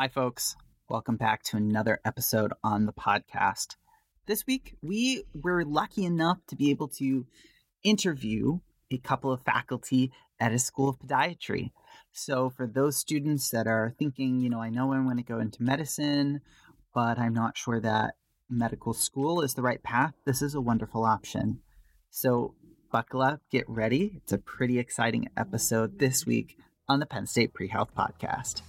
Hi, folks. Welcome back to another episode on the podcast. This week, we were lucky enough to be able to interview a couple of faculty at a school of podiatry. So, for those students that are thinking, you know, I know I want to go into medicine, but I'm not sure that medical school is the right path, this is a wonderful option. So, buckle up, get ready. It's a pretty exciting episode this week on the Penn State Pre Health Podcast.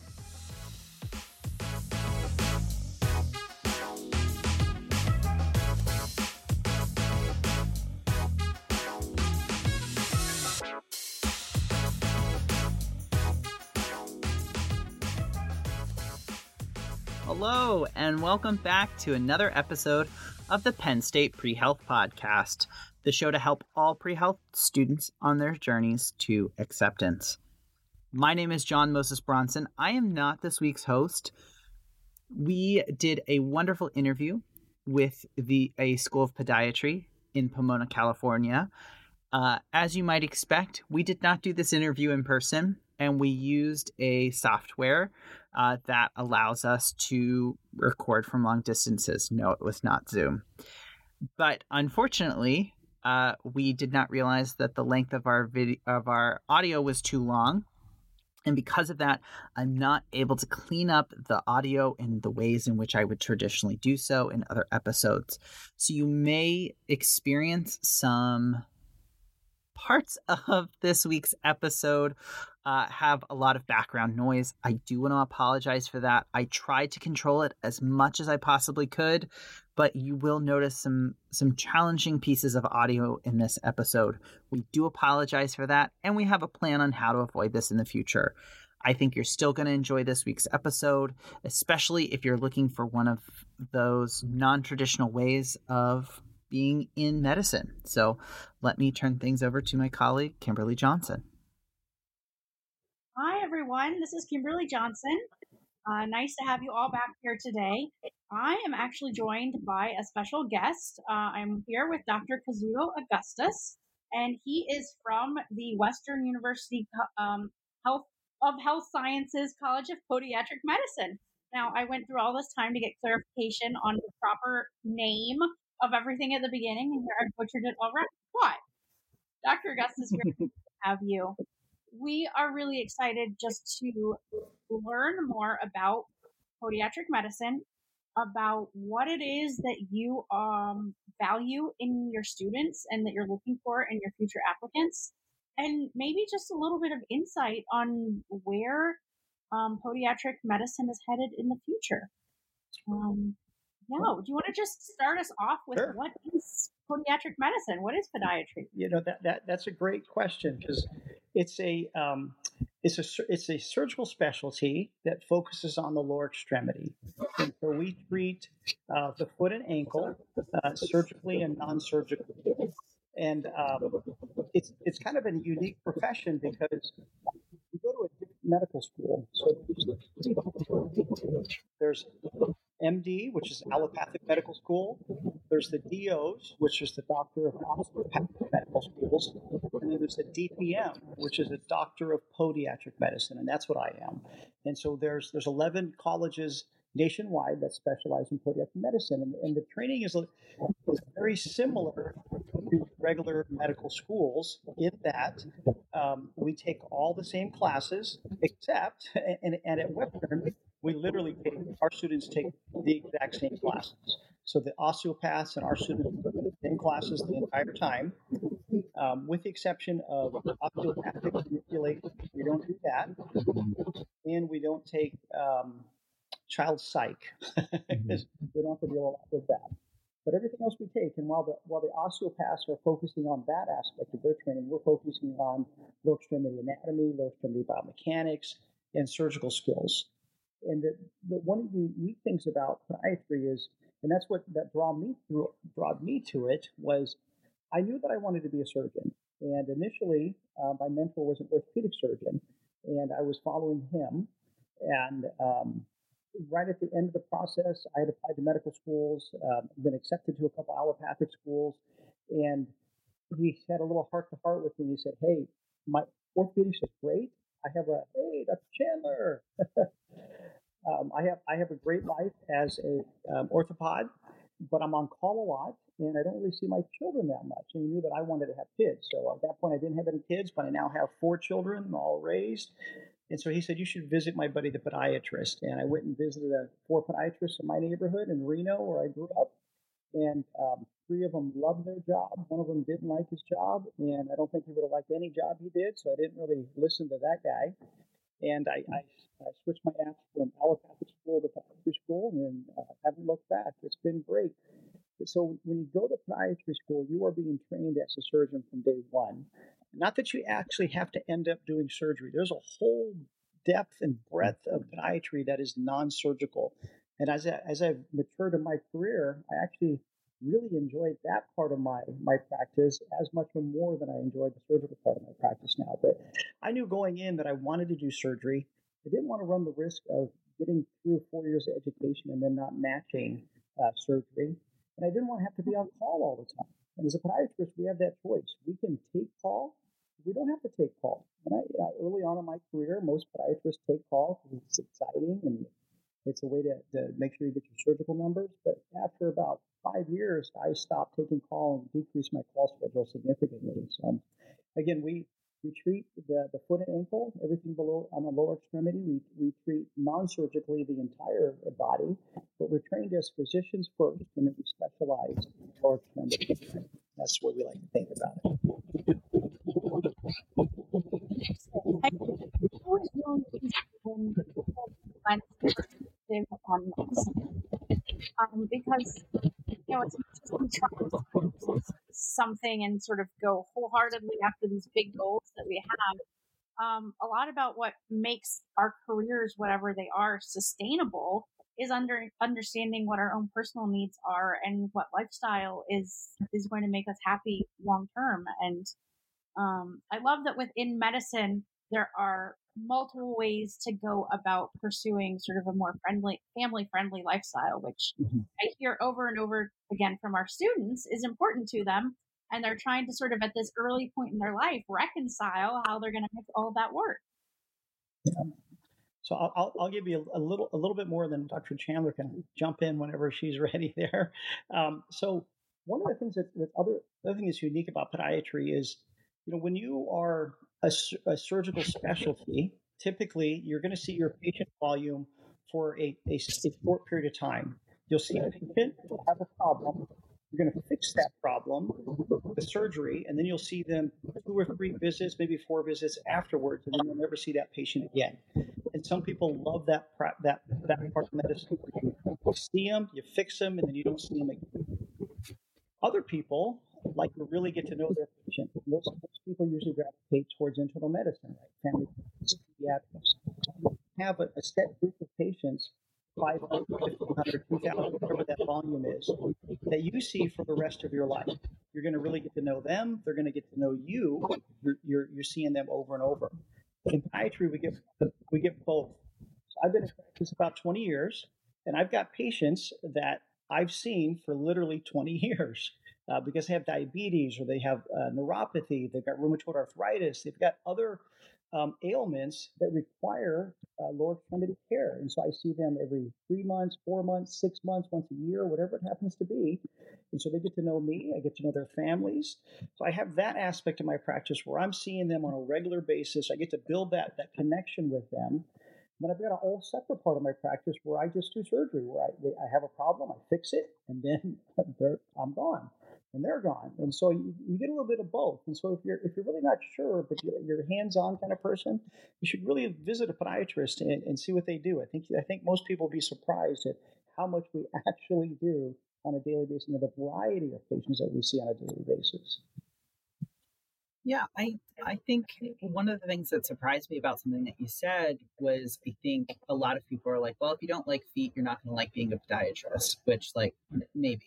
And welcome back to another episode of the Penn State Pre Health Podcast, the show to help all pre health students on their journeys to acceptance. My name is John Moses Bronson. I am not this week's host. We did a wonderful interview with the a school of podiatry in Pomona, California. Uh, as you might expect, we did not do this interview in person, and we used a software uh, that allows us to record from long distances. No, it was not Zoom. But unfortunately, uh, we did not realize that the length of our video of our audio was too long. And because of that, I'm not able to clean up the audio in the ways in which I would traditionally do so in other episodes. So you may experience some parts of this week's episode uh, have a lot of background noise. I do want to apologize for that. I tried to control it as much as I possibly could, but you will notice some some challenging pieces of audio in this episode. We do apologize for that, and we have a plan on how to avoid this in the future. I think you're still going to enjoy this week's episode, especially if you're looking for one of those non traditional ways of being in medicine. So let me turn things over to my colleague, Kimberly Johnson. Everyone. This is Kimberly Johnson. Uh, nice to have you all back here today. I am actually joined by a special guest. Uh, I'm here with Dr. Kazuto Augustus, and he is from the Western University um, Health of Health Sciences College of Podiatric Medicine. Now, I went through all this time to get clarification on the proper name of everything at the beginning, and here I butchered it already. But Dr. Augustus, great to have you. We are really excited just to learn more about podiatric medicine, about what it is that you um, value in your students and that you're looking for in your future applicants, and maybe just a little bit of insight on where um, podiatric medicine is headed in the future. Um, yeah, do you want to just start us off with sure. what is podiatric medicine? What is podiatry? You know that, that that's a great question because it's a um, it's a it's a surgical specialty that focuses on the lower extremity. And so we treat uh, the foot and ankle uh, surgically and non-surgically. And um, it's it's kind of a unique profession because you go to a medical school. So there's MD, which is allopathic medical school. There's the DOs, which is the doctor of osteopathic medical schools. And then there's the DPM, which is a doctor of podiatric medicine, and that's what I am. And so there's there's 11 colleges nationwide that specialize in podiatric medicine, and, and the training is, is very similar to regular medical schools in that um, we take all the same classes, except and, and at Western we literally take our students take the exact same classes. So the osteopaths and our students the same classes the entire time, um, with the exception of osteopathic manipulation. We don't do that, and we don't take um, child psych because we don't have to deal a lot with that. But everything else we take, and while the while the osteopaths are focusing on that aspect of their training, we're focusing on lower extremity anatomy, lower extremity biomechanics, and surgical skills. And the, the one of the neat things about podiatry is, and that's what that brought me through, brought me to it was, I knew that I wanted to be a surgeon. And initially, uh, my mentor was an orthopedic surgeon, and I was following him. And um, right at the end of the process, I had applied to medical schools, um, been accepted to a couple allopathic schools, and he had a little heart to heart with me. He said, "Hey, my orthopedics is great. I have a hey, Dr. Chandler. um, I have I have a great life as a um, orthopod, but I'm on call a lot, and I don't really see my children that much. And he knew that I wanted to have kids, so at that point I didn't have any kids, but I now have four children, all raised. And so he said, You should visit my buddy, the podiatrist. And I went and visited a, four podiatrists in my neighborhood in Reno, where I grew up. And um, three of them loved their job. One of them didn't like his job. And I don't think he would have liked any job he did. So I didn't really listen to that guy. And I, I, I switched my apps from allopathic school to podiatry school and uh, haven't looked back. It's been great. So when you go to podiatry school, you are being trained as a surgeon from day one. Not that you actually have to end up doing surgery. There's a whole depth and breadth of podiatry that is non-surgical. And as I, as I've matured in my career, I actually really enjoyed that part of my my practice as much or more than I enjoyed the surgical part of my practice now. But I knew going in that I wanted to do surgery. I didn't want to run the risk of getting through four years of education and then not matching uh, surgery. And I didn't want to have to be on call all the time. And as a podiatrist, we have that choice. We can take call. We don't have to take call. And I, uh, early on in my career, most podiatrists take call because it's exciting and it's a way to, to make sure you get your surgical numbers. But after about five years, I stopped taking call and decreased my call schedule significantly. So, again, we we treat the, the foot and ankle, everything below on the lower extremity. We, we treat non surgically the entire body, but we're trained as physicians first, and then we specialize in lower extremity. That's what we like to think about it. Really on this. Um, because you know, it's just we try something and sort of go wholeheartedly after these big goals that we have. Um, a lot about what makes our careers, whatever they are, sustainable is under understanding what our own personal needs are and what lifestyle is is going to make us happy long term. And um, I love that within medicine there are multiple ways to go about pursuing sort of a more friendly, family friendly lifestyle, which mm-hmm. I hear over and over again from our students is important to them. And they're trying to sort of at this early point in their life reconcile how they're going to make all that work. Yeah. So I'll, I'll give you a, little a little bit more than Dr. Chandler can jump in whenever she's ready there. Um, so one of the things that, that other other thing that's unique about podiatry is, you know, when you are a, a surgical specialty, typically you're going to see your patient volume for a, a, a short period of time. You'll see a patient have a problem. You're going to fix that problem with the surgery, and then you'll see them two or three visits, maybe four visits afterwards, and then you'll never see that patient again. And some people love that that that part of medicine. You see them, you fix them, and then you don't see them again. Other people like to really get to know their patient. Those people usually gravitate towards internal medicine, right? Family pediatrics. Have a, a set group of patients, 500, 1,500, 2,000, whatever that volume is, that you see for the rest of your life. You're going to really get to know them. They're going to get to know you. You're, you're, you're seeing them over and over. In podiatry, we get we get both. So I've been in practice about 20 years, and I've got patients that I've seen for literally 20 years uh, because they have diabetes or they have uh, neuropathy, they've got rheumatoid arthritis, they've got other um, ailments that require uh, lower extremity care. And so I see them every three months, four months, six months, once a year, whatever it happens to be. And so they get to know me, I get to know their families. So I have that aspect of my practice where I'm seeing them on a regular basis. I get to build that, that connection with them. Then I've got a whole separate part of my practice where I just do surgery, where I, they, I have a problem, I fix it, and then I'm gone and they're gone. And so you, you, get a little bit of both. And so if you're if you're really not sure, but you're, a hands-on kind of person, you should really visit a podiatrist and, and see what they do. I think I think most people will be surprised at how much we actually do on a daily basis and the variety of patients that we see on a daily basis. Yeah, I I think one of the things that surprised me about something that you said was I think a lot of people are like, well, if you don't like feet, you're not going to like being a podiatrist, which like maybe.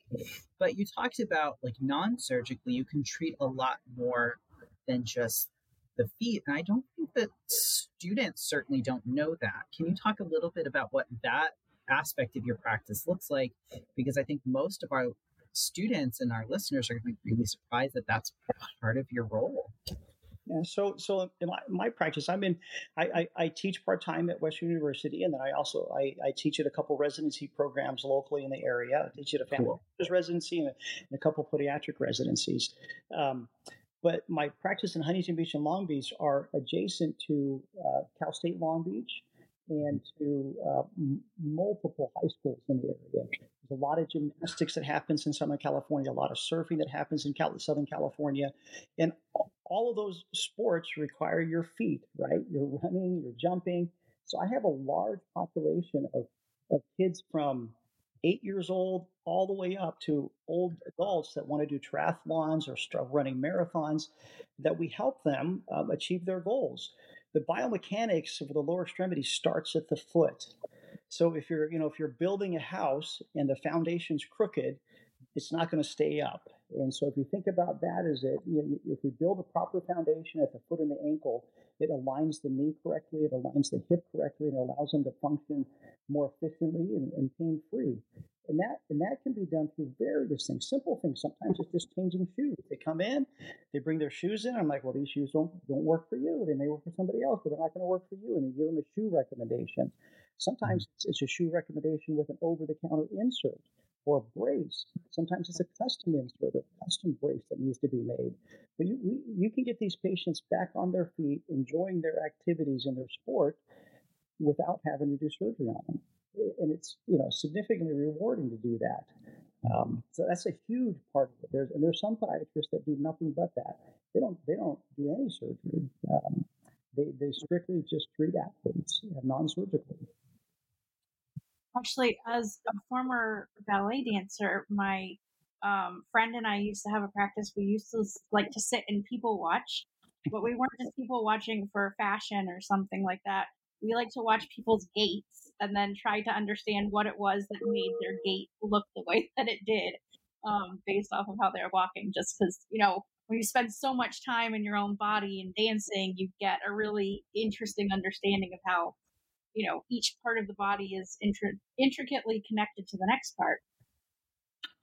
But you talked about like non-surgically, you can treat a lot more than just the feet, and I don't think that students certainly don't know that. Can you talk a little bit about what that aspect of your practice looks like? Because I think most of our students and our listeners are going to be really surprised that that's part of your role. Yeah, so so in my, my practice, I'm in. I, I, I teach part time at Western University, and then I also I, I teach at a couple residency programs locally in the area. I teach at a family cool. residency and a, and a, couple pediatric residencies. Um, but my practice in Huntington Beach and Long Beach are adjacent to uh, Cal State Long Beach and to uh, m- multiple high schools in the area. A lot of gymnastics that happens in Southern California, a lot of surfing that happens in Cal- Southern California, and all of those sports require your feet, right? You're running, you're jumping. So I have a large population of, of kids from eight years old all the way up to old adults that want to do triathlons or start running marathons that we help them um, achieve their goals the biomechanics of the lower extremity starts at the foot so if you're you know if you're building a house and the foundation's crooked it's not going to stay up and so if you think about that as it you know, if we build a proper foundation at the foot and the ankle it aligns the knee correctly it aligns the hip correctly and it allows them to function more efficiently and, and pain free and that and that can be done through various things, simple things. Sometimes it's just changing shoes. They come in, they bring their shoes in. I'm like, well, these shoes don't don't work for you. They may work for somebody else, but they're not going to work for you. And you give them a shoe recommendation. Sometimes it's, it's a shoe recommendation with an over-the-counter insert or a brace. Sometimes it's a custom insert or a custom brace that needs to be made. But you we, you can get these patients back on their feet, enjoying their activities and their sport, without having to do surgery on them and it's you know significantly rewarding to do that. Um, so that's a huge part of it. There's and there's some podiatrists that do nothing but that. They don't they don't do any surgery. Um, they they strictly just treat athletes non-surgically. Actually, as a former ballet dancer, my um, friend and I used to have a practice. We used to like to sit and people watch, but we weren't just people watching for fashion or something like that. We like to watch people's gaits and then try to understand what it was that made their gait look the way that it did um, based off of how they're walking. Just because, you know, when you spend so much time in your own body and dancing, you get a really interesting understanding of how, you know, each part of the body is intri- intricately connected to the next part.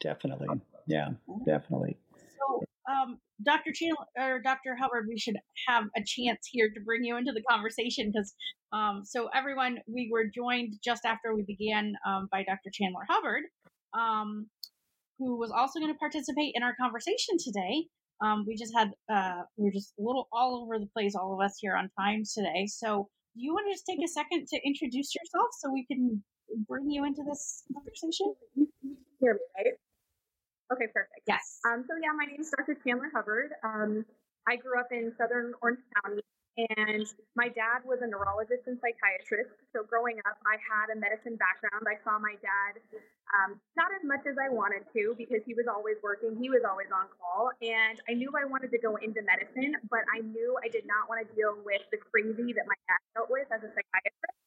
Definitely. Yeah, definitely. So, um, Dr. Chandler or Dr. Hubbard, we should have a chance here to bring you into the conversation because, um, so everyone, we were joined just after we began um, by Dr. Chandler Hubbard, um, who was also going to participate in our conversation today. Um, we just had, uh, we are just a little all over the place, all of us here on time today. So, do you want to just take a second to introduce yourself so we can bring you into this conversation? Hear me, right? Okay, perfect. Yes. Um, so yeah, my name is Dr. Chandler Hubbard. Um, I grew up in Southern Orange County, and my dad was a neurologist and psychiatrist. So growing up, I had a medicine background. I saw my dad um, not as much as I wanted to because he was always working. He was always on call, and I knew I wanted to go into medicine, but I knew I did not want to deal with the crazy that my dad dealt with as a psychiatrist.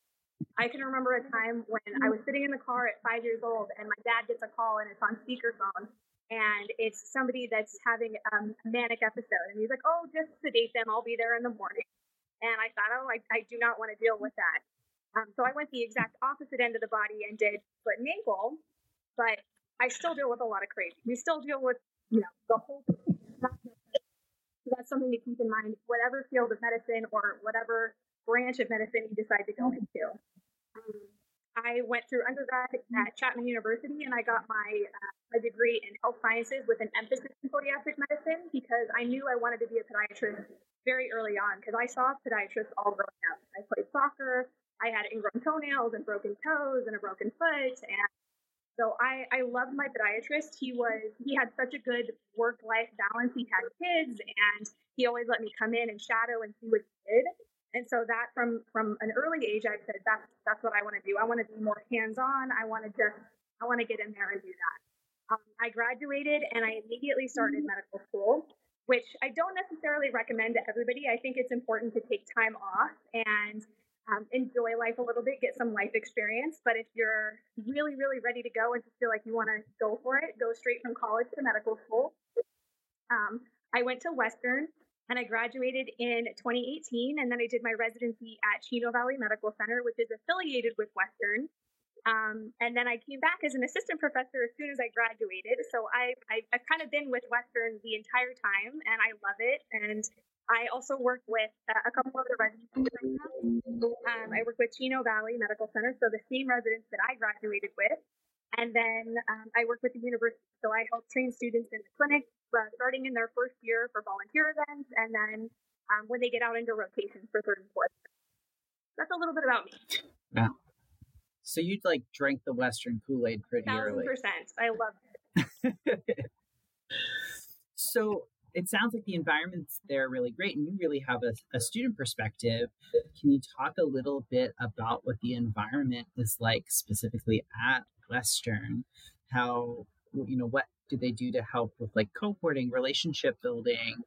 I can remember a time when I was sitting in the car at five years old, and my dad gets a call and it's on speakerphone and it's somebody that's having um, a manic episode. And he's like, oh, just sedate them. I'll be there in the morning. And I thought, oh, I, I do not want to deal with that. Um, so I went the exact opposite end of the body and did foot and ankle, but I still deal with a lot of crazy. We still deal with, you know, the whole. So that's something to keep in mind, whatever field of medicine or whatever branch of medicine you decide to go into. Um, I went through undergrad at Chapman University and I got my, uh, my degree in health sciences with an emphasis in podiatric medicine because I knew I wanted to be a podiatrist very early on because I saw podiatrists all growing up. I played soccer, I had ingrown toenails and broken toes and a broken foot and so I, I loved my podiatrist. He was he had such a good work life balance. He had kids and he always let me come in and shadow and see what he did. And so that from from an early age, I said that's that's what I want to do. I want to be more hands on. I want to just I want to get in there and do that. Um, I graduated and I immediately started medical school, which I don't necessarily recommend to everybody. I think it's important to take time off and um, enjoy life a little bit, get some life experience. But if you're really, really ready to go and just feel like you want to go for it, go straight from college to medical school. Um, I went to Western and I graduated in 2018. And then I did my residency at Chino Valley Medical Center, which is affiliated with Western. Um, and then I came back as an assistant professor as soon as I graduated. So I, I, have kind of been with Western the entire time, and I love it. And I also work with uh, a couple other residents. Um, I work with Chino Valley Medical Center, so the same residents that I graduated with. And then um, I work with the university, so I help train students in the clinic, uh, starting in their first year for volunteer events, and then um, when they get out into rotations for third and fourth. That's a little bit about me. Yeah. So you'd like drank the Western Kool Aid pretty early. percent. I love it. so it sounds like the environment's there really great and you really have a, a student perspective can you talk a little bit about what the environment is like specifically at western how you know what do they do to help with like cohorting relationship building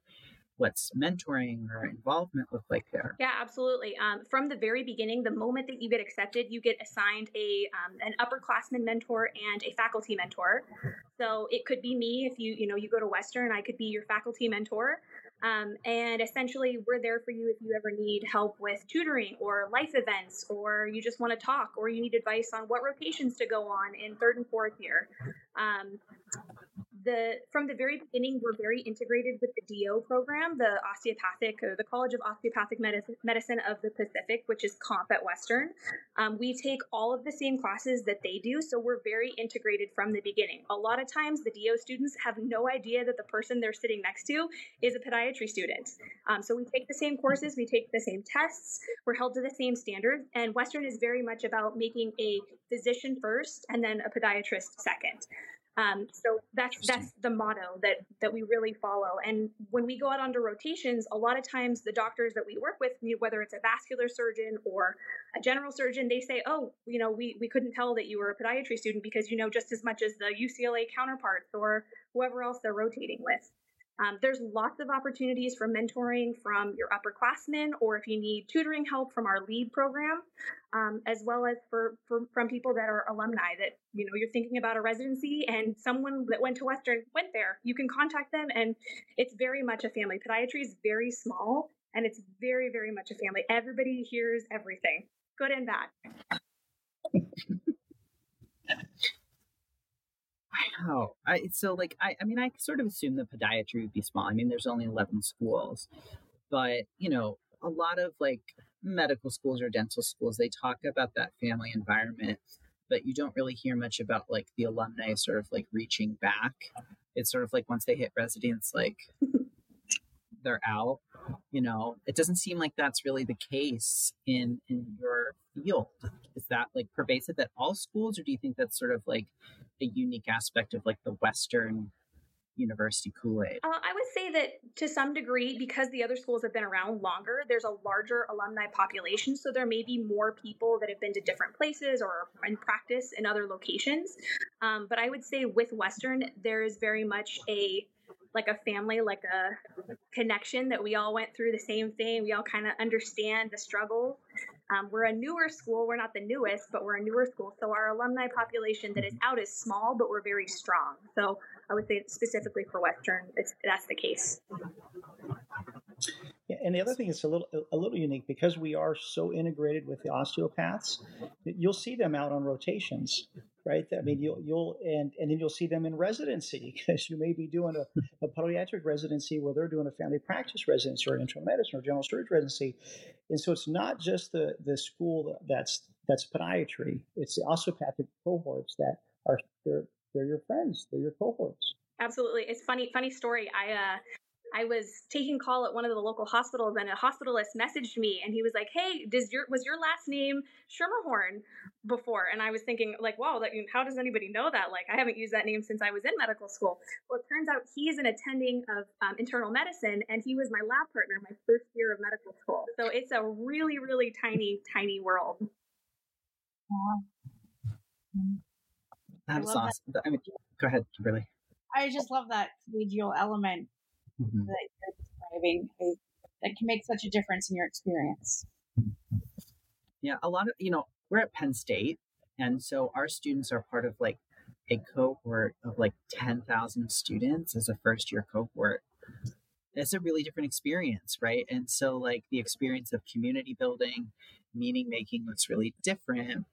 what's mentoring or involvement look like there? Yeah, absolutely. Um, from the very beginning, the moment that you get accepted, you get assigned a um, an upperclassman mentor and a faculty mentor. So it could be me if you you know you go to Western, I could be your faculty mentor. Um, and essentially, we're there for you if you ever need help with tutoring or life events, or you just want to talk, or you need advice on what rotations to go on in third and fourth year. Um, the from the very beginning, we're very integrated with the DO program, the osteopathic or the College of Osteopathic Medicine of the Pacific, which is COMP at Western. Um, we take all of the same classes that they do, so we're very integrated from the beginning. A lot of times, the DO students have no idea that the person they're sitting next to is a podiatry student. Um, so we take the same courses, we take the same tests, we're held to the same standards, and Western is very much about making a physician first and then a podiatrist second. Um, so that's that's the motto that that we really follow. And when we go out onto rotations, a lot of times the doctors that we work with, whether it's a vascular surgeon or a general surgeon, they say, "Oh, you know, we we couldn't tell that you were a podiatry student because you know just as much as the UCLA counterparts or whoever else they're rotating with." Um, there's lots of opportunities for mentoring from your upperclassmen, or if you need tutoring help from our lead program, um, as well as for, for, from people that are alumni that you know you're thinking about a residency and someone that went to Western went there. You can contact them, and it's very much a family. Podiatry is very small, and it's very very much a family. Everybody hears everything, good and bad. Wow. I, so like I, I mean I sort of assume the podiatry would be small. I mean there's only 11 schools. But, you know, a lot of like medical schools or dental schools they talk about that family environment, but you don't really hear much about like the alumni sort of like reaching back. It's sort of like once they hit residence like they're out you know? It doesn't seem like that's really the case in in your field. Is that like pervasive at all schools or do you think that's sort of like a unique aspect of like the western university kool-aid? Uh, i would say that to some degree because the other schools have been around longer there's a larger alumni population so there may be more people that have been to different places or in practice in other locations. Um, but i would say with western there is very much a like a family, like a connection that we all went through the same thing. We all kind of understand the struggle. Um, we're a newer school. We're not the newest, but we're a newer school. So our alumni population that is out is small, but we're very strong. So I would say specifically for Western, that's the case. Yeah, and the other thing is a little a little unique because we are so integrated with the osteopaths. You'll see them out on rotations, right? I mean, you'll you'll and and then you'll see them in residency because you may be doing a, a podiatric residency where they're doing a family practice residency or internal medicine or general surgery residency, and so it's not just the the school that's that's podiatry; it's the osteopathic cohorts that are they're they're your friends, they're your cohorts. Absolutely, it's funny funny story. I uh, I was taking call at one of the local hospitals, and a hospitalist messaged me, and he was like, "Hey, does your was your last name Schermerhorn before?" And I was thinking, like, "Wow, that, how does anybody know that? Like, I haven't used that name since I was in medical school." Well, it turns out he is an attending of um, internal medicine, and he was my lab partner my first year of medical school. So it's a really, really tiny, tiny world. Wow. That's awesome. That. I mean, go ahead, Kimberly. I just love that collegial element mm-hmm. that you're describing that can make such a difference in your experience. Yeah, a lot of, you know, we're at Penn State, and so our students are part of like a cohort of like 10,000 students as a first year cohort. It's a really different experience, right? And so, like, the experience of community building, meaning making looks really different.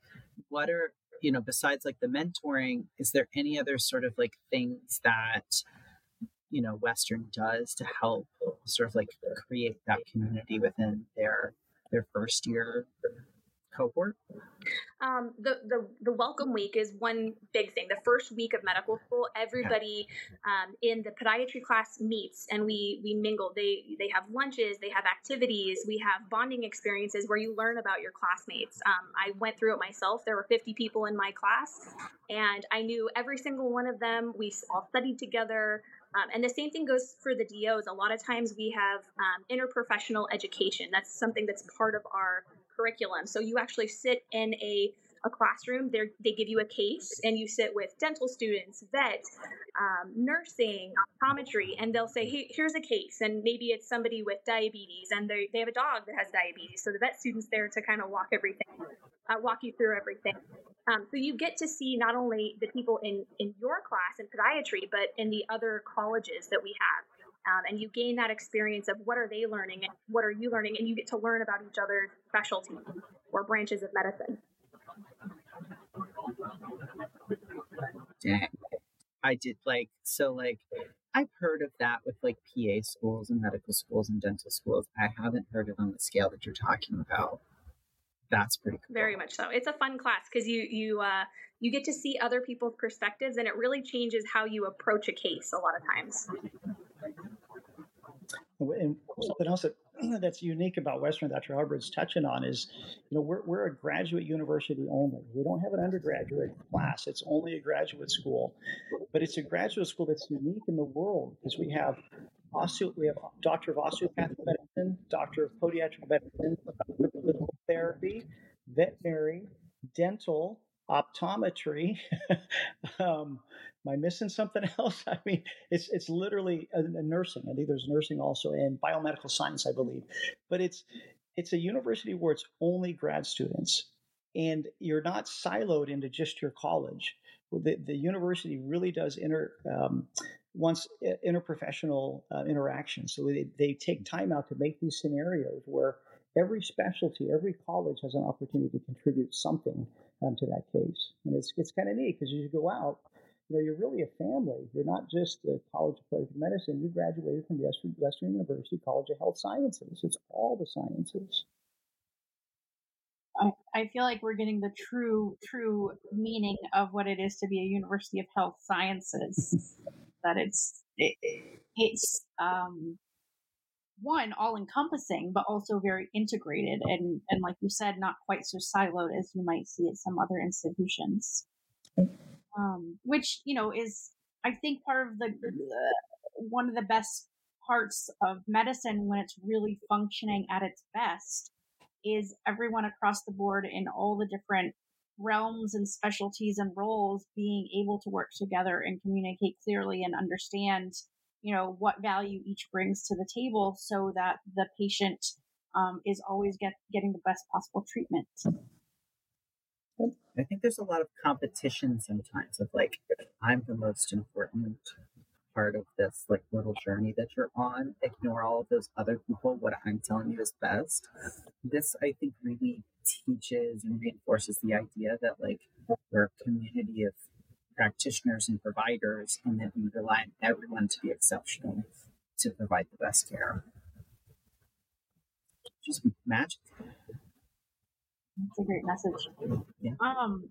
What are, you know, besides like the mentoring, is there any other sort of like things that you know Western does to help sort of like create that community within their their first year cohort? Um, the, the the welcome week is one big thing. The first week of medical school, everybody um, in the podiatry class meets and we we mingle. They they have lunches, they have activities, we have bonding experiences where you learn about your classmates. Um, I went through it myself. There were 50 people in my class, and I knew every single one of them. We all studied together. Um, and the same thing goes for the DOs. A lot of times we have um, interprofessional education. That's something that's part of our curriculum. So you actually sit in a a classroom. They they give you a case, and you sit with dental students, vet, um, nursing, optometry, and they'll say, "Hey, here's a case," and maybe it's somebody with diabetes, and they they have a dog that has diabetes. So the vet student's there to kind of walk everything, uh, walk you through everything. Um, so you get to see not only the people in in your class in podiatry, but in the other colleges that we have. Um, and you gain that experience of what are they learning and what are you learning and you get to learn about each other's specialties or branches of medicine Dang. I did like so like I've heard of that with like PA schools and medical schools and dental schools. I haven't heard it on the scale that you're talking about. That's pretty cool. Very much so. It's a fun class because you you uh, you get to see other people's perspectives, and it really changes how you approach a case a lot of times. And something else that, that's unique about Western, that Dr. Hubbard's touching on is, you know, we're, we're a graduate university only. We don't have an undergraduate class. It's only a graduate school, but it's a graduate school that's unique in the world because we have osteo, we have doctor of osteopathic medicine, doctor of podiatric medicine, physical therapy, veterinary, dental, optometry. um, am I missing something else? I mean, it's it's literally a, a nursing. I think there's nursing also and biomedical science, I believe. But it's it's a university where it's only grad students, and you're not siloed into just your college. The, the university really does inter um, wants interprofessional uh, interaction. So they, they take time out to make these scenarios where every specialty, every college has an opportunity to contribute something um, to that case. And it's, it's kind of neat because you go out, you know, you're really a family. You're not just a College of Podiatry Medicine. You graduated from Western, Western University College of Health Sciences. It's all the sciences. I, I feel like we're getting the true true meaning of what it is to be a University of Health Sciences. that it's it, it's um, one all encompassing, but also very integrated and and like you said, not quite so siloed as you might see at some other institutions. Um, which you know is I think part of the, the one of the best parts of medicine when it's really functioning at its best is everyone across the board in all the different realms and specialties and roles being able to work together and communicate clearly and understand you know what value each brings to the table so that the patient um, is always get, getting the best possible treatment i think there's a lot of competition sometimes of like i'm the most important part of this like little journey that you're on. Ignore all of those other people. What i'm telling you is best. This i think really teaches and reinforces the idea that like we're a community of practitioners and providers and that we rely on everyone to be exceptional to provide the best care. Just magic that's a great message yeah. um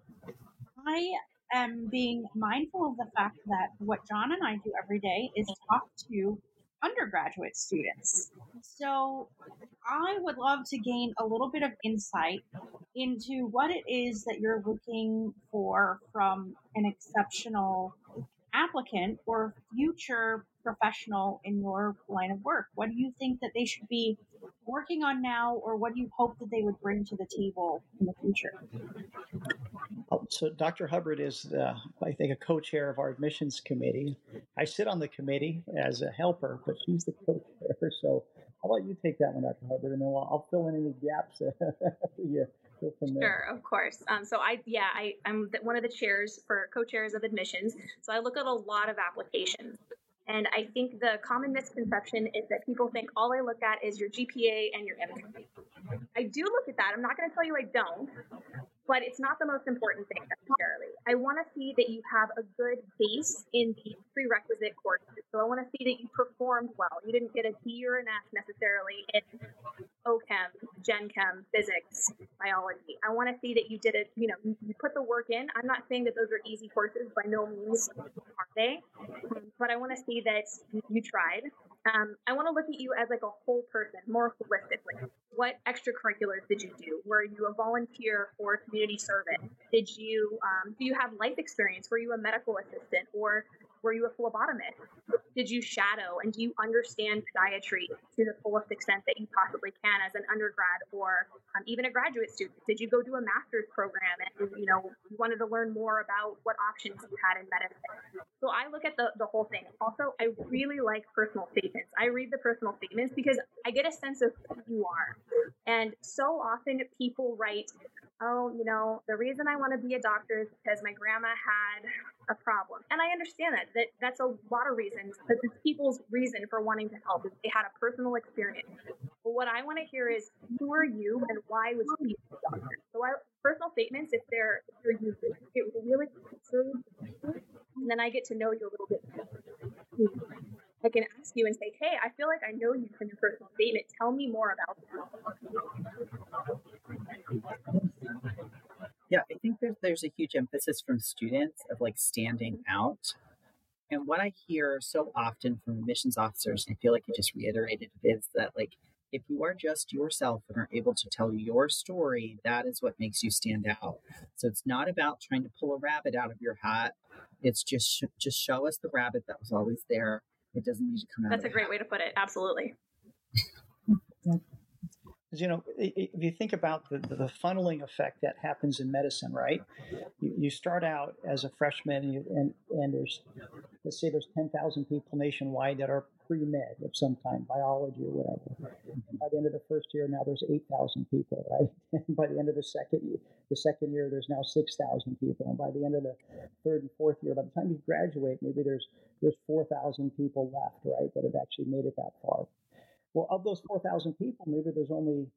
i am being mindful of the fact that what John and I do every day is talk to undergraduate students. So I would love to gain a little bit of insight into what it is that you're looking for from an exceptional applicant or future professional in your line of work? What do you think that they should be working on now, or what do you hope that they would bring to the table in the future? Oh, so Dr. Hubbard is, the, I think, a co-chair of our admissions committee. I sit on the committee as a helper, but she's the co-chair. So how about you take that one, Dr. Hubbard, and then I'll, I'll fill in any gaps for you. From there. Sure, of course. Um, so I, yeah, I, I'm one of the chairs for co-chairs of admissions. So I look at a lot of applications. And I think the common misconception is that people think all I look at is your GPA and your MCAT. I do look at that. I'm not going to tell you I don't, but it's not the most important thing necessarily. I want to see that you have a good base in the prerequisite courses. So I want to see that you performed well. You didn't get a D or an F necessarily in Gen Chem, physics, biology. I want to see that you did it, you know, you put the work in. I'm not saying that those are easy courses, by no means are they, but I want to see that you tried. Um, I want to look at you as like a whole person, more holistically. What extracurriculars did you do? Were you a volunteer for community service? Did you um, do you have life experience? Were you a medical assistant or were you a phlebotomist? Did you shadow and do you understand podiatry to the fullest extent that you possibly can as an undergrad or um, even a graduate student? Did you go do a master's program and you know you wanted to learn more about what options you had in medicine? So I look at the, the whole thing. Also, I really like personal statements. I read the personal statements because I get a sense of who you are. And so often people write, oh, you know, the reason I want to be a doctor is because my grandma had a problem. And I understand that. That that's a lot of reasons. But it's people's reason for wanting to help is they had a personal experience. But what I want to hear is who are you and why would you be a doctor? So I, personal statements, if they're if they're useful, it really and then I get to know you a little bit. Better. I can ask you and say, "Hey, I feel like I know you from your personal statement. Tell me more about that." Yeah, I think there's there's a huge emphasis from students of like standing out. And what I hear so often from admissions officers, and I feel like you just reiterated it, is that like if you are just yourself and are able to tell your story, that is what makes you stand out. So it's not about trying to pull a rabbit out of your hat. It's just sh- just show us the rabbit that was always there. It doesn't need to come out. That's a great way to put it. Absolutely. you know, if you think about the, the funneling effect that happens in medicine, right? You, you start out as a freshman, and, you, and, and there's, let's say there's 10,000 people nationwide that are pre-med of some kind, biology or whatever. And by the end of the first year, now there's 8,000 people, right? And by the end of the second year, the second year, there's now 6,000 people. And by the end of the third and fourth year, by the time you graduate, maybe there's there's 4,000 people left, right, that have actually made it that far. Well, of those 4,000 people, maybe there's only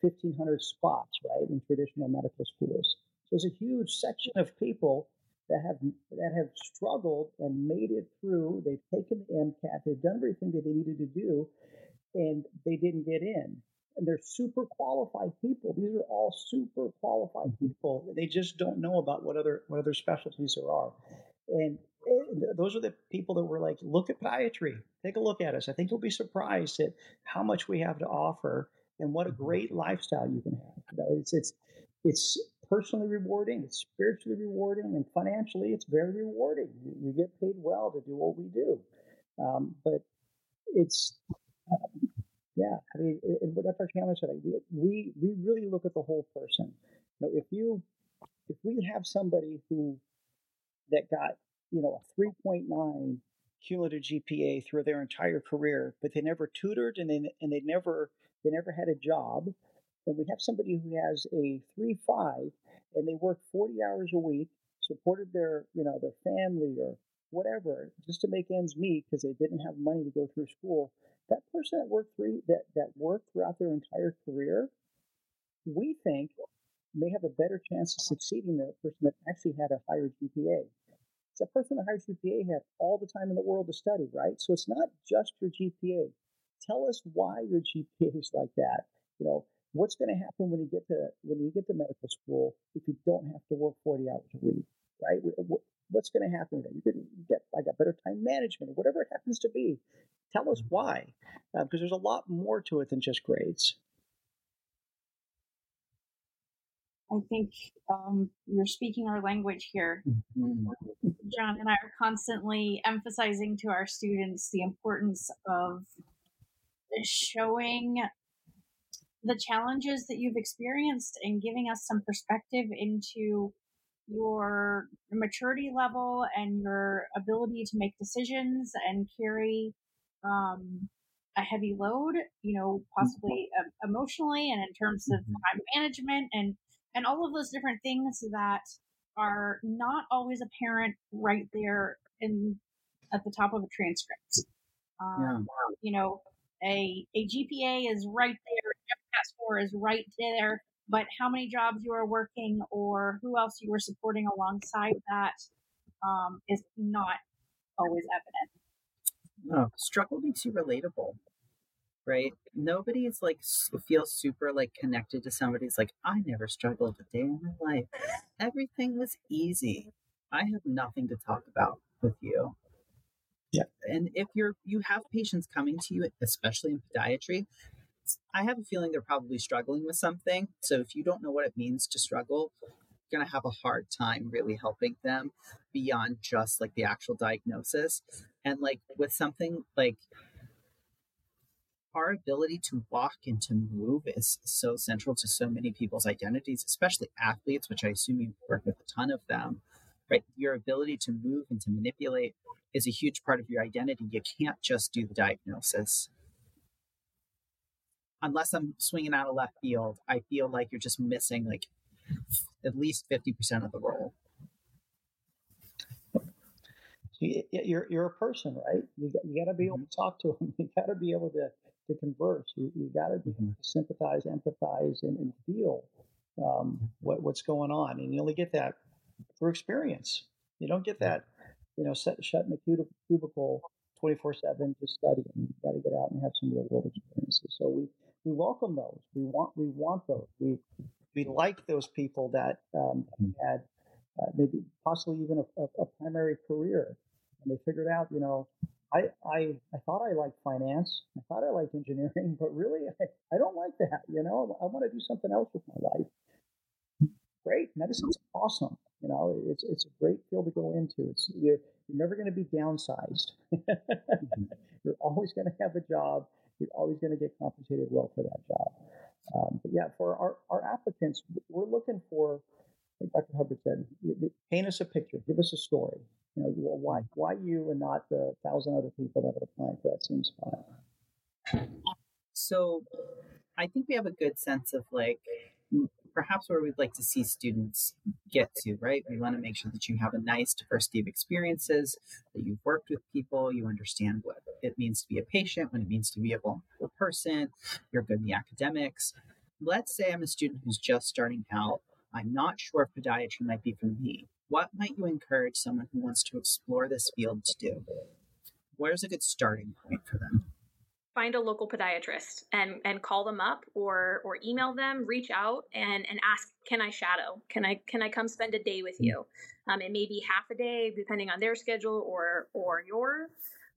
1,500 spots, right, in traditional medical schools. So there's a huge section of people that have that have struggled and made it through. They've taken the MCAT, they've done everything that they needed to do, and they didn't get in. And they're super qualified people. These are all super qualified mm-hmm. people. They just don't know about what other what other specialties there are. And those are the people that were like, look at podiatry, take a look at us. I think you'll be surprised at how much we have to offer and what a mm-hmm. great lifestyle you can have. You know, it's it's it's personally rewarding, it's spiritually rewarding, and financially it's very rewarding. You, you get paid well to do what we do, um, but it's um, yeah. I mean, and what Dr. Chandler said, we we we really look at the whole person. You know, if you if we have somebody who that got you know, a 3.9 cumulative GPA through their entire career, but they never tutored and they, and they never they never had a job. And we have somebody who has a 3.5 and they work 40 hours a week, supported their you know their family or whatever just to make ends meet because they didn't have money to go through school. That person that worked three that that worked throughout their entire career, we think may have a better chance of succeeding than a person that actually had a higher GPA a person with a higher GPA have all the time in the world to study, right? So it's not just your GPA. Tell us why your GPA is like that. You know, what's going to happen when you get to when you get to medical school if you don't have to work 40 hours a week, right? What's going to happen then? You can get I got better time management, whatever it happens to be. Tell us why, because uh, there's a lot more to it than just grades. I think um, you're speaking our language here. Mm-hmm. John and I are constantly emphasizing to our students the importance of showing the challenges that you've experienced and giving us some perspective into your maturity level and your ability to make decisions and carry um, a heavy load, you know, possibly uh, emotionally and in terms of mm-hmm. time management and and all of those different things that are not always apparent right there in at the top of a transcript. Um, yeah. You know, a a GPA is right there, MCAT score is right there, but how many jobs you are working or who else you were supporting alongside that um, is not always evident. Oh, struggle makes you relatable, right? Nobody is like feels super like connected to somebody's like I never struggled a day in my life. Everything was easy. I have nothing to talk about with you. Yeah. And if you're you have patients coming to you, especially in podiatry, I have a feeling they're probably struggling with something. So if you don't know what it means to struggle, you're going to have a hard time really helping them beyond just like the actual diagnosis. And like with something like our ability to walk and to move is so central to so many people's identities, especially athletes, which I assume you work with a ton of them, right? Your ability to move and to manipulate is a huge part of your identity. You can't just do the diagnosis unless I'm swinging out of left field, I feel like you're just missing like at least 50% of the role. You're, you're a person, right? You got, you got mm-hmm. to be able to talk to them. You got to be able to, to converse. You, you got to mm-hmm. sympathize, empathize, and, and feel um, what, what's going on. And you only get that through experience. You don't get that, you know, set, shut in a cubicle 24 7 just studying. You got to get out and have some real world experiences. So we, we welcome those. We want we want those. We we like those people that um, mm-hmm. had uh, maybe possibly even a, a, primary career, and they figured out, you know, I, I I thought I liked finance, I thought I liked engineering, but really I, I don't like that. You know, I, want to do something else with my life. Great, medicine's awesome. You know, it's it's a great field to go into. It's you're, you're never going to be downsized. mm-hmm. You're always going to have a job you're always going to get compensated well for that job. Um, but yeah, for our, our applicants, we're looking for, like Dr. Hubbard said, paint us a picture, give us a story. You know, well, why? Why you and not the thousand other people that are applying for that same spot? So I think we have a good sense of like perhaps where we'd like to see students get to, right? We want to make sure that you have a nice diversity of experiences, that you've worked with people, you understand what it means to be a patient, what it means to be a vulnerable person, you're good in the academics. Let's say I'm a student who's just starting out. I'm not sure if podiatry might be for me. What might you encourage someone who wants to explore this field to do? Where's a good starting point for them? find a local podiatrist and and call them up or or email them reach out and and ask can i shadow can i can i come spend a day with mm. you um, it may be half a day depending on their schedule or or yours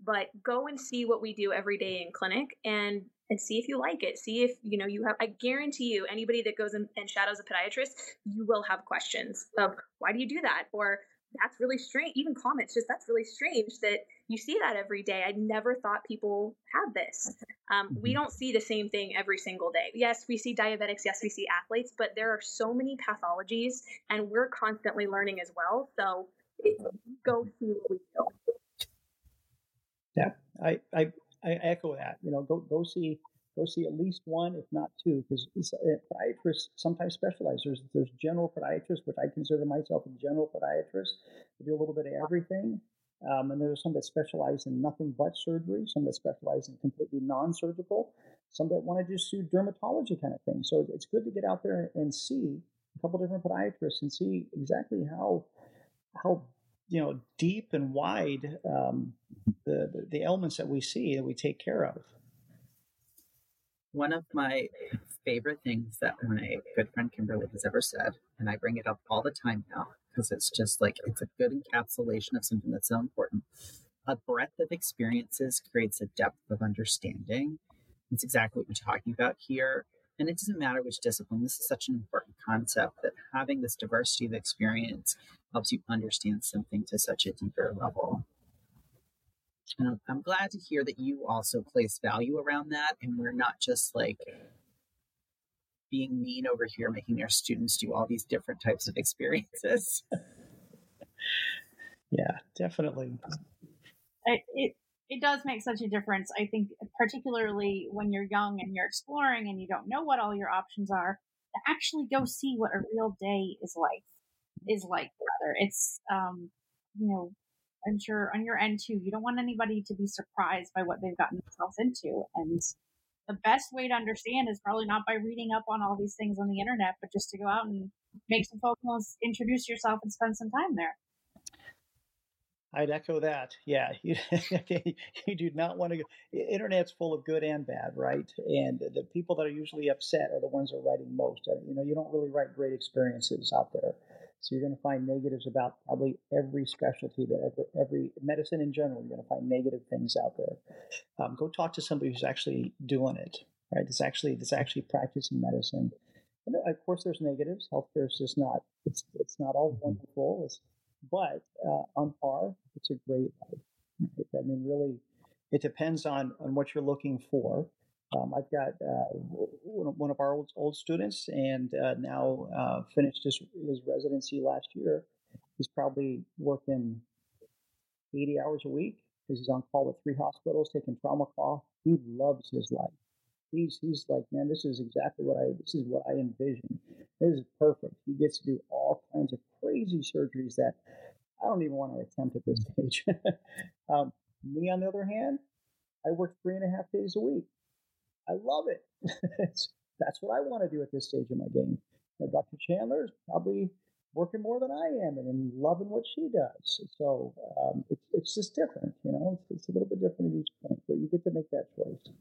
but go and see what we do every day in clinic and and see if you like it see if you know you have i guarantee you anybody that goes and, and shadows a podiatrist you will have questions of why do you do that or that's really strange. Even comments, just that's really strange that you see that every day. I never thought people had this. Um, we mm-hmm. don't see the same thing every single day. Yes, we see diabetics. Yes, we see athletes, but there are so many pathologies, and we're constantly learning as well. So it, go see what we do. Yeah, I, I I echo that. You know, go go see go see at least one, if not two, because uh, podiatrists sometimes specialize. There's, there's general podiatrists, which I consider myself a general podiatrist. They do a little bit of everything. Um, and there's some that specialize in nothing but surgery, some that specialize in completely non-surgical, some that want to just do dermatology kind of thing. So it's good to get out there and see a couple different podiatrists and see exactly how how you know deep and wide um, the, the ailments that we see that we take care of one of my favorite things that my good friend Kimberly has ever said, and I bring it up all the time now because it's just like it's a good encapsulation of something that's so important. A breadth of experiences creates a depth of understanding. It's exactly what we're talking about here. And it doesn't matter which discipline, this is such an important concept that having this diversity of experience helps you understand something to such a deeper level. And I'm glad to hear that you also place value around that. And we're not just like being mean over here, making our students do all these different types of experiences. yeah, definitely. It, it, it does make such a difference. I think, particularly when you're young and you're exploring and you don't know what all your options are, to actually go see what a real day is like. Is like rather, it's um, you know, I'm sure on your end too, you don't want anybody to be surprised by what they've gotten themselves into. And the best way to understand is probably not by reading up on all these things on the internet, but just to go out and make some phone calls, introduce yourself, and spend some time there. I'd echo that. Yeah, you, you do not want to. Go, internet's full of good and bad, right? And the people that are usually upset are the ones that are writing most. Uh, you know, you don't really write great experiences out there, so you're going to find negatives about probably every specialty that every, every medicine in general. You're going to find negative things out there. Um, go talk to somebody who's actually doing it, right? That's actually that's actually practicing medicine. And of course, there's negatives. Healthcare is just not. It's it's not all wonderful. It's but uh, on par, it's a great life. I mean, really, it depends on on what you're looking for. Um, I've got uh, one of our old, old students, and uh, now uh, finished his, his residency last year. He's probably working 80 hours a week because he's on call at three hospitals taking trauma call. He loves his life. He's he's like, man, this is exactly what I this is what I envision. This is perfect. He gets to do all kinds of crazy surgeries that I don't even want to attempt at this stage. um, me, on the other hand, I work three and a half days a week. I love it. that's what I want to do at this stage of my game. Dr. Chandler is probably working more than I am and, and loving what she does. So um, it's, it's just different, you know, it's, it's a little bit different at each point, but you get to make that choice.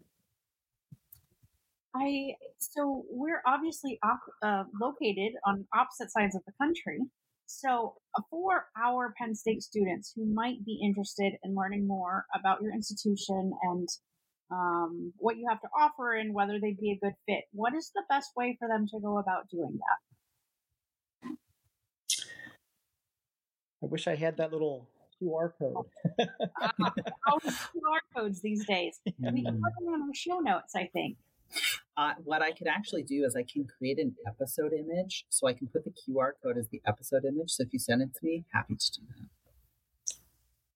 I so we're obviously op- uh, located on opposite sides of the country. So uh, for our Penn State students who might be interested in learning more about your institution and um, what you have to offer and whether they'd be a good fit, what is the best way for them to go about doing that? I wish I had that little QR code. uh, QR codes these days. We can put them on our show notes, I think. Uh, what I could actually do is I can create an episode image, so I can put the QR code as the episode image. So if you send it to me, happy to do that.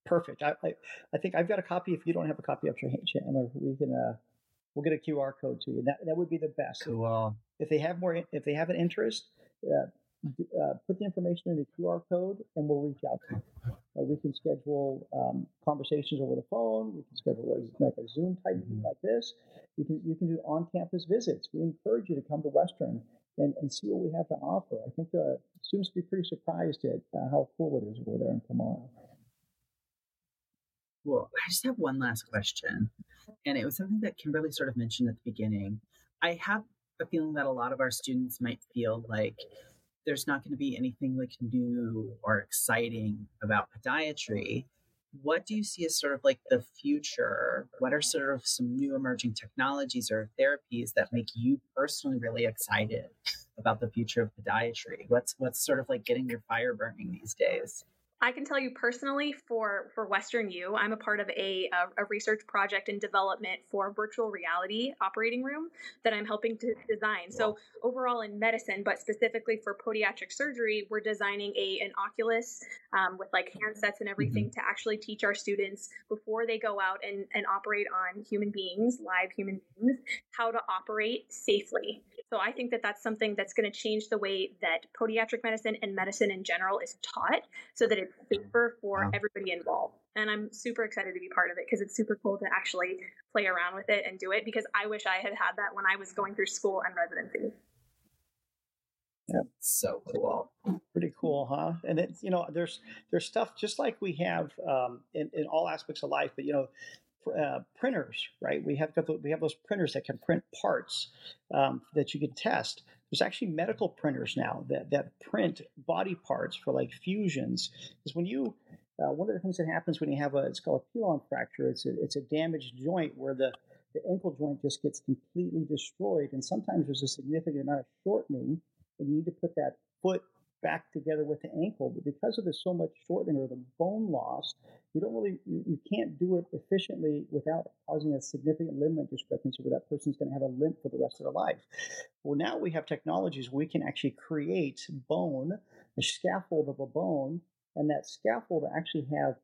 Perfect. I, I, I think I've got a copy. If you don't have a copy of your hand, Chandler, we can uh, we'll get a QR code to you. That that would be the best. Cool. If they have more, if they have an interest, uh, uh, put the information in the QR code, and we'll reach out to you. Uh, we can schedule um, conversations over the phone. We can schedule a, like a Zoom type meeting like this. You can you can do on-campus visits. We encourage you to come to Western and, and see what we have to offer. I think uh, students will be pretty surprised at uh, how cool it is over there in Pomona. Well, I just have one last question, and it was something that Kimberly sort of mentioned at the beginning. I have a feeling that a lot of our students might feel like there's not going to be anything like new or exciting about podiatry. What do you see as sort of like the future? What are sort of some new emerging technologies or therapies that make you personally really excited about the future of podiatry? What's what's sort of like getting your fire burning these days? I can tell you personally for for Western U, I'm a part of a, a, a research project and development for virtual reality operating room that I'm helping to design. So overall in medicine, but specifically for podiatric surgery, we're designing a an Oculus um, with like handsets and everything mm-hmm. to actually teach our students before they go out and, and operate on human beings, live human beings, how to operate safely. So I think that that's something that's going to change the way that podiatric medicine and medicine in general is taught, so that it's safer for wow. everybody involved. And I'm super excited to be part of it because it's super cool to actually play around with it and do it. Because I wish I had had that when I was going through school and residency. Yeah, so cool. Pretty cool, huh? And it's you know, there's there's stuff just like we have um, in in all aspects of life, but you know, uh, printers, right? We have we have those printers that can print parts um, that you can test. There's actually medical printers now that that print body parts for like fusions. Because when you uh, one of the things that happens when you have a it's called a pilon fracture. It's a it's a damaged joint where the the ankle joint just gets completely destroyed, and sometimes there's a significant amount of shortening, and you need to put that foot back together with the ankle. But because of the so much shortening or the bone loss, you don't really you, you can't do it efficiently without causing a significant limb length discrepancy where that person's going to have a limp for the rest of their life. Well, now we have technologies we can actually create bone, a scaffold of a bone, and that scaffold actually have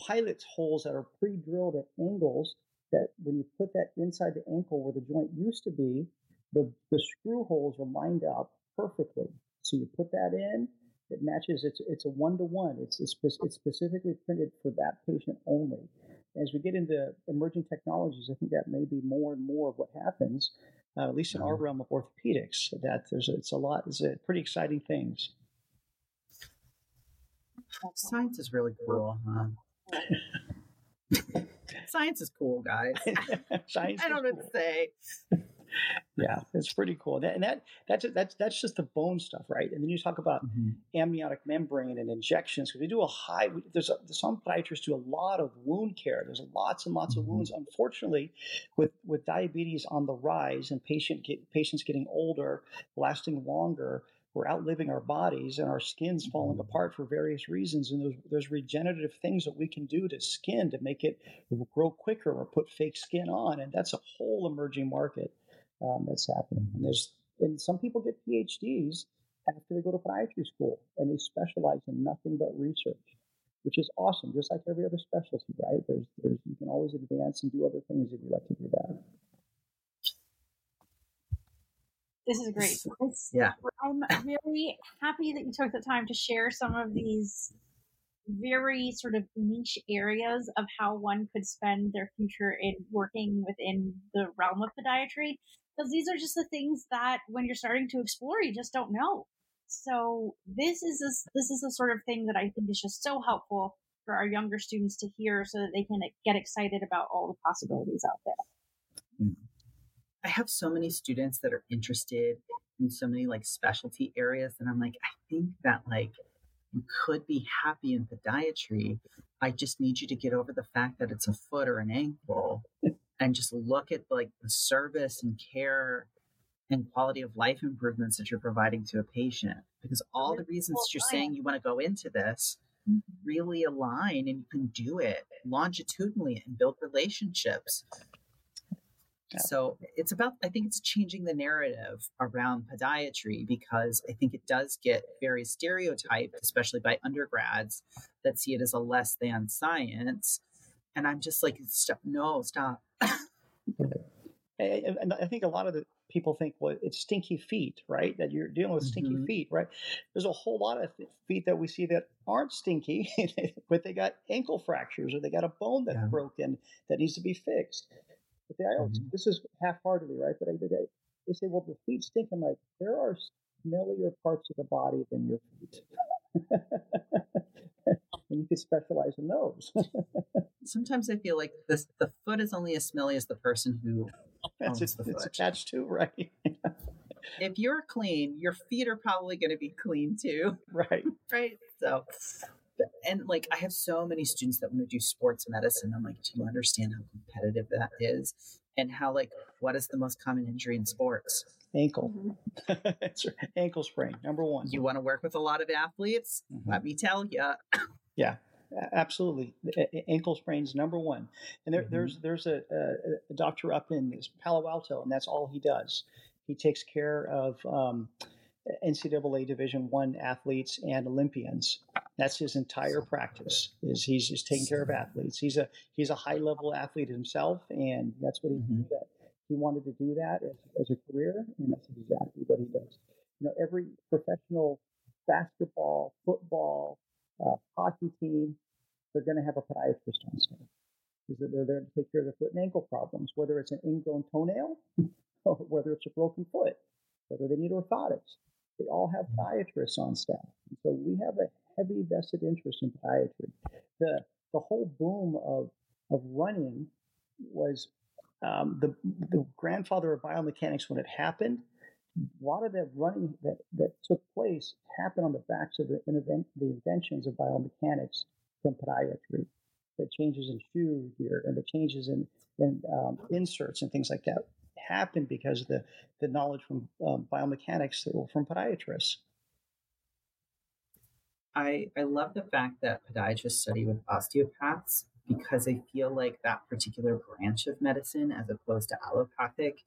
pilot's holes that are pre-drilled at angles that when you put that inside the ankle where the joint used to be, the, the screw holes are lined up perfectly. So you put that in, it matches. It's it's a one to one. It's it's, it's specifically printed for that patient only. As we get into emerging technologies, I think that may be more and more of what happens, uh, at least in our mm-hmm. realm of orthopedics. That there's a, it's a lot. It's a pretty exciting things. Science is really cool, huh? Science is cool, guys. Science I don't is know what to say. Yeah, it's pretty cool. That, and that that's that's that's just the bone stuff, right? And then you talk about amniotic membrane and injections because we do a high. There's, a, some podiatrists do a lot of wound care. There's lots and lots of Mhm. wounds. Unfortunately, with with diabetes on the rise and patient get, patients getting older, lasting longer, we're outliving our bodies and our skin's falling apart for various reasons. And there's, there's regenerative things that we can do to skin to make it grow quicker or put fake skin on, and that's a whole emerging market um, that's happening. And there's and some people get PhDs after they go to podiatry school, and they specialize in nothing but research, which is awesome. Just like every other specialty, right? There's there's you can always advance and do other things if you like to do that. This is great. It's, Yeah. I'm really happy that you took the time to share some of these very sort of niche areas of how one could spend their future in working within the realm of podiatry. Because these are just the things that when you're starting to explore, you just don't know. So this is a, this is the sort of thing that I think is just so helpful for our younger students to hear so that they can get excited about all the possibilities out there. Mm-hmm. I have so many students that are interested in so many like specialty areas and I'm like, I think that like you could be happy in podiatry. I just need you to get over the fact that it's a foot or an ankle and just look at like the service and care and quality of life improvements that you're providing to a patient. Because all the reasons you're saying you want to go into this mm-hmm. really align and you can do it longitudinally and build relationships. So it's about, I think it's changing the narrative around podiatry because I think it does get very stereotyped, especially by undergrads that see it as a less than science. And I'm just like, stop, no, stop. And I think a lot of the people think, well, it's stinky feet, right? That you're dealing with stinky Mhm. feet, right? There's a whole lot of feet that we see that aren't stinky, but they got ankle fractures or they got a bone that's Yeah. broken that needs to be fixed. But they, I always, Mhm. this is half-heartedly, right? But I, they, they say, well, the feet stink. I'm like, there are smellier parts of the body than your feet. and you could specialize in those. Sometimes I feel like this, the foot is only as smelly as the person who owns it, the it's foot. attached to, right? If you're clean, your feet are probably going to be clean too. right. right? So, and like I have so many students that want to do sports medicine. I'm like, do you understand how competitive that is? And how like what is the most common injury in sports? Ankle. Mm-hmm. It's ankle sprain, number one. You want to work with a lot of athletes? Mhm. Let me tell you. yeah. Absolutely, A- a- ankle sprains number one. And there, Mhm. there's there's a, a, a doctor up in Palo Alto, and that's all he does. He takes care of um, NCAA Division One athletes and Olympians. That's his entire practice. Is he's just taking care of athletes. He's a he's a high level athlete himself, and that's what he Mhm. that he wanted to do that as, as a career, and that's exactly what he does. You know, every professional basketball, football, uh, hockey team, they're going to have a podiatrist on staff because they're there to take care of their foot and ankle problems, whether it's an ingrown toenail or whether it's a broken foot, whether they need orthotics. They all have podiatrists on staff. And so we have a heavy vested interest in podiatry. The, the whole boom of, of running was um, the, the grandfather of biomechanics when it happened. A lot of that running that, that took place happened on the backs of the, invent, the inventions of biomechanics from podiatry. The changes in shoe gear and the changes in, in um, inserts and things like that happened because of the, the knowledge from um, biomechanics were from podiatrists. I I love the fact that podiatrists study with osteopaths because I feel like that particular branch of medicine, as opposed to allopathic,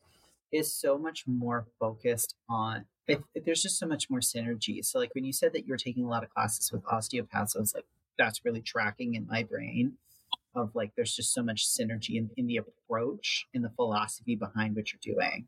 is so much more focused on. If there's just so much more synergy. So, like when you said that you were taking a lot of classes with osteopaths, I was like, that's really tracking in my brain. Of like, there's just so much synergy in, in the approach, in the philosophy behind what you're doing.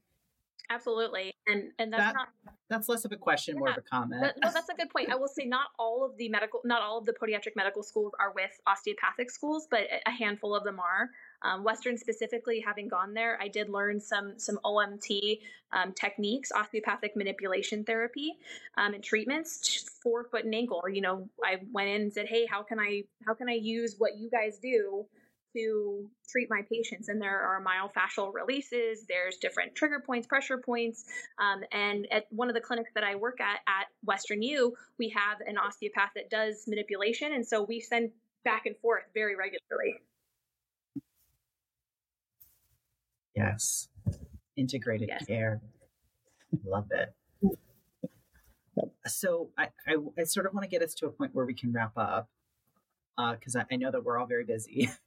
Absolutely, and and that's That- not That's less of a question, more of a comment. But, no, that's a good point. I will say not all of the medical, not all of the podiatric medical schools are with osteopathic schools, but a handful of them are. Um, Western specifically, having gone there, I did learn some some OMT um, techniques, osteopathic manipulation therapy, um, and treatments for foot and ankle. You know, I went in and said, "Hey, how can I how can I use what you guys do?" to treat my patients and there are myofascial releases there's different trigger points pressure points um, and at one of the clinics that I work at at Western U, we have an osteopath that does manipulation, and so we send back and forth very regularly. Yes. Integrated Yes. care. Love it. So I, I, I sort of want to get us to a point where we can wrap up uh, because I, I know that we're all very busy.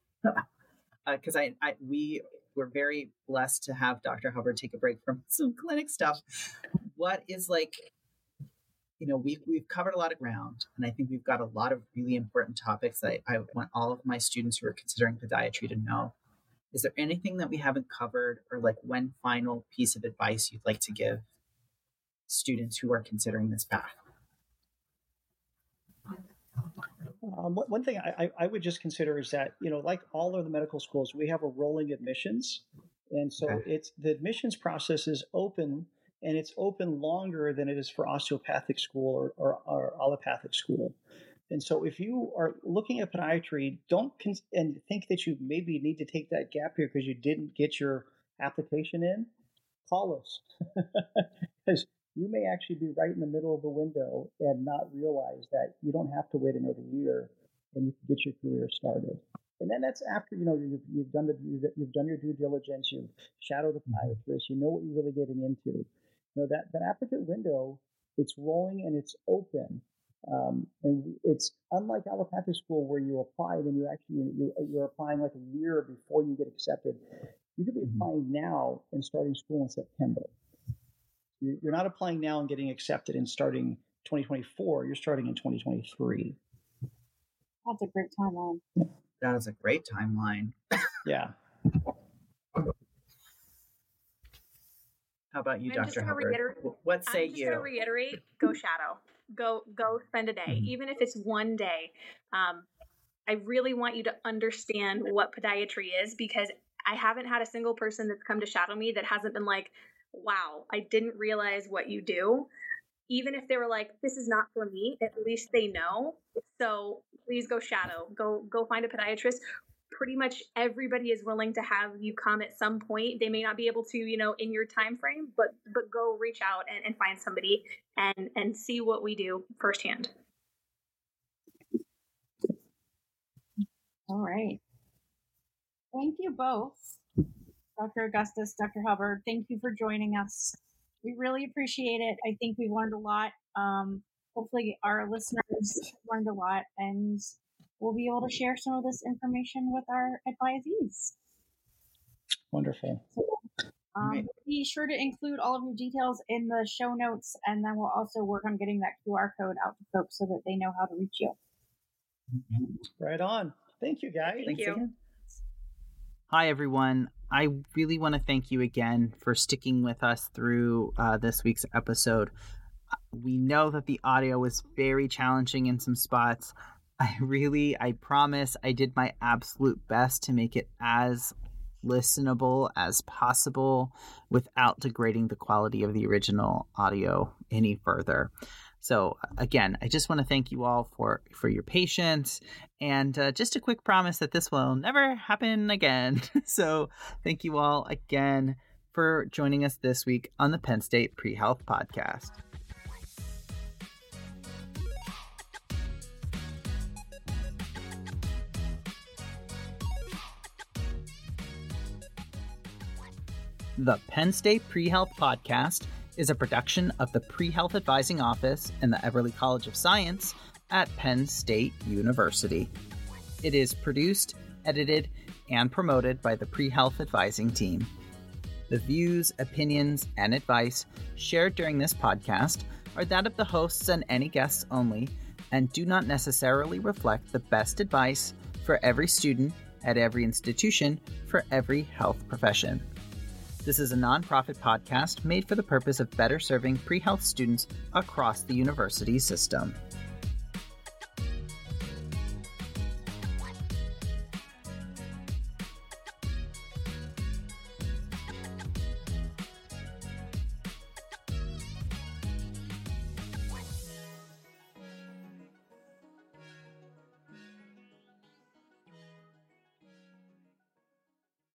Uh, because I, I, we were very blessed to have Dr. Hubbard take a break from some clinic stuff. What is like, you know, we've we've covered a lot of ground, and I think we've got a lot of really important topics that I, I want all of my students who are considering podiatry to know. Is there anything that we haven't covered, or like one final piece of advice you'd like to give students who are considering this path? Um, one thing I, I I would just consider is that you know, like all of the medical schools, we have a rolling admissions, and so Okay. it's the admissions process is open, and it's open longer than it is for osteopathic school or, or, or allopathic school. And so, if you are looking at podiatry, don't con- and think that you maybe need to take that gap here because you didn't get your application in. Call us because you may actually be right in the middle of the window and not realize that you don't have to wait another year and you can get your career started. And then that's after you know you've, you've done the you've, you've done your due diligence, you've shadowed the mm-hmm. podiatrist, you know what you're really getting into. You know that that applicant window, it's rolling and it's open. Um, and it's unlike allopathic school where you apply, then you actually you, you're applying like a year before you get accepted. You could be Mhm. applying now and starting school in September. You- You're not applying now and getting accepted and starting 2024. You're starting in 2023. That's a great timeline. That is a great timeline. Yeah. How about you, I'm Dr. gonna Hubbard? reiterate- What say I'm just you? gonna reiterate: go shadow, go go spend a day, Mhm. even if it's one day. Um, I really want you to understand what podiatry is because I haven't had a single person that's come to shadow me that hasn't been like, "Wow, I didn't realize what you do." Even if they were like, "This is not for me," at least they know. So please go shadow. Go go find a podiatrist pretty much everybody is willing to have you come at some point they may not be able to you know in your time frame but but go reach out and, and find somebody and and see what we do firsthand All right. Thank you both, Dr. Augustus, Dr. Hubbard. Thank you for joining us. We really appreciate it. I think we learned a lot. Um, hopefully, our listeners learned a lot, and we'll be able to share some of this information with our advisees. Wonderful. Um, Right. Be sure to include all of your details in the show notes, and then we'll also work on getting that QR code out to folks so that they know how to reach you. Right on. Thank you, guys. Thank Thanks you. again. Hi, everyone. I really want to thank you again for sticking with us through uh, this week's episode. We know that the audio was very challenging in some spots. I really, I promise, I did my absolute best to make it as listenable as possible without degrading the quality of the original audio any further. So again, I just want to thank you all for for your patience and uh, just a quick promise that this will never happen again. so thank you all again for joining us this week on the Penn State Pre Health Podcast. The Penn State Pre Health Podcast is a production of the Pre Health Advising Office and the Eberly College of Science at Penn State University. It is produced, edited, and promoted by the Pre Health Advising team. The views, opinions, and advice shared during this podcast are that of the hosts and any guests only, and do not necessarily reflect the best advice for every student at every institution for every health profession. This is a nonprofit podcast made for the purpose of better serving pre health students across the university system.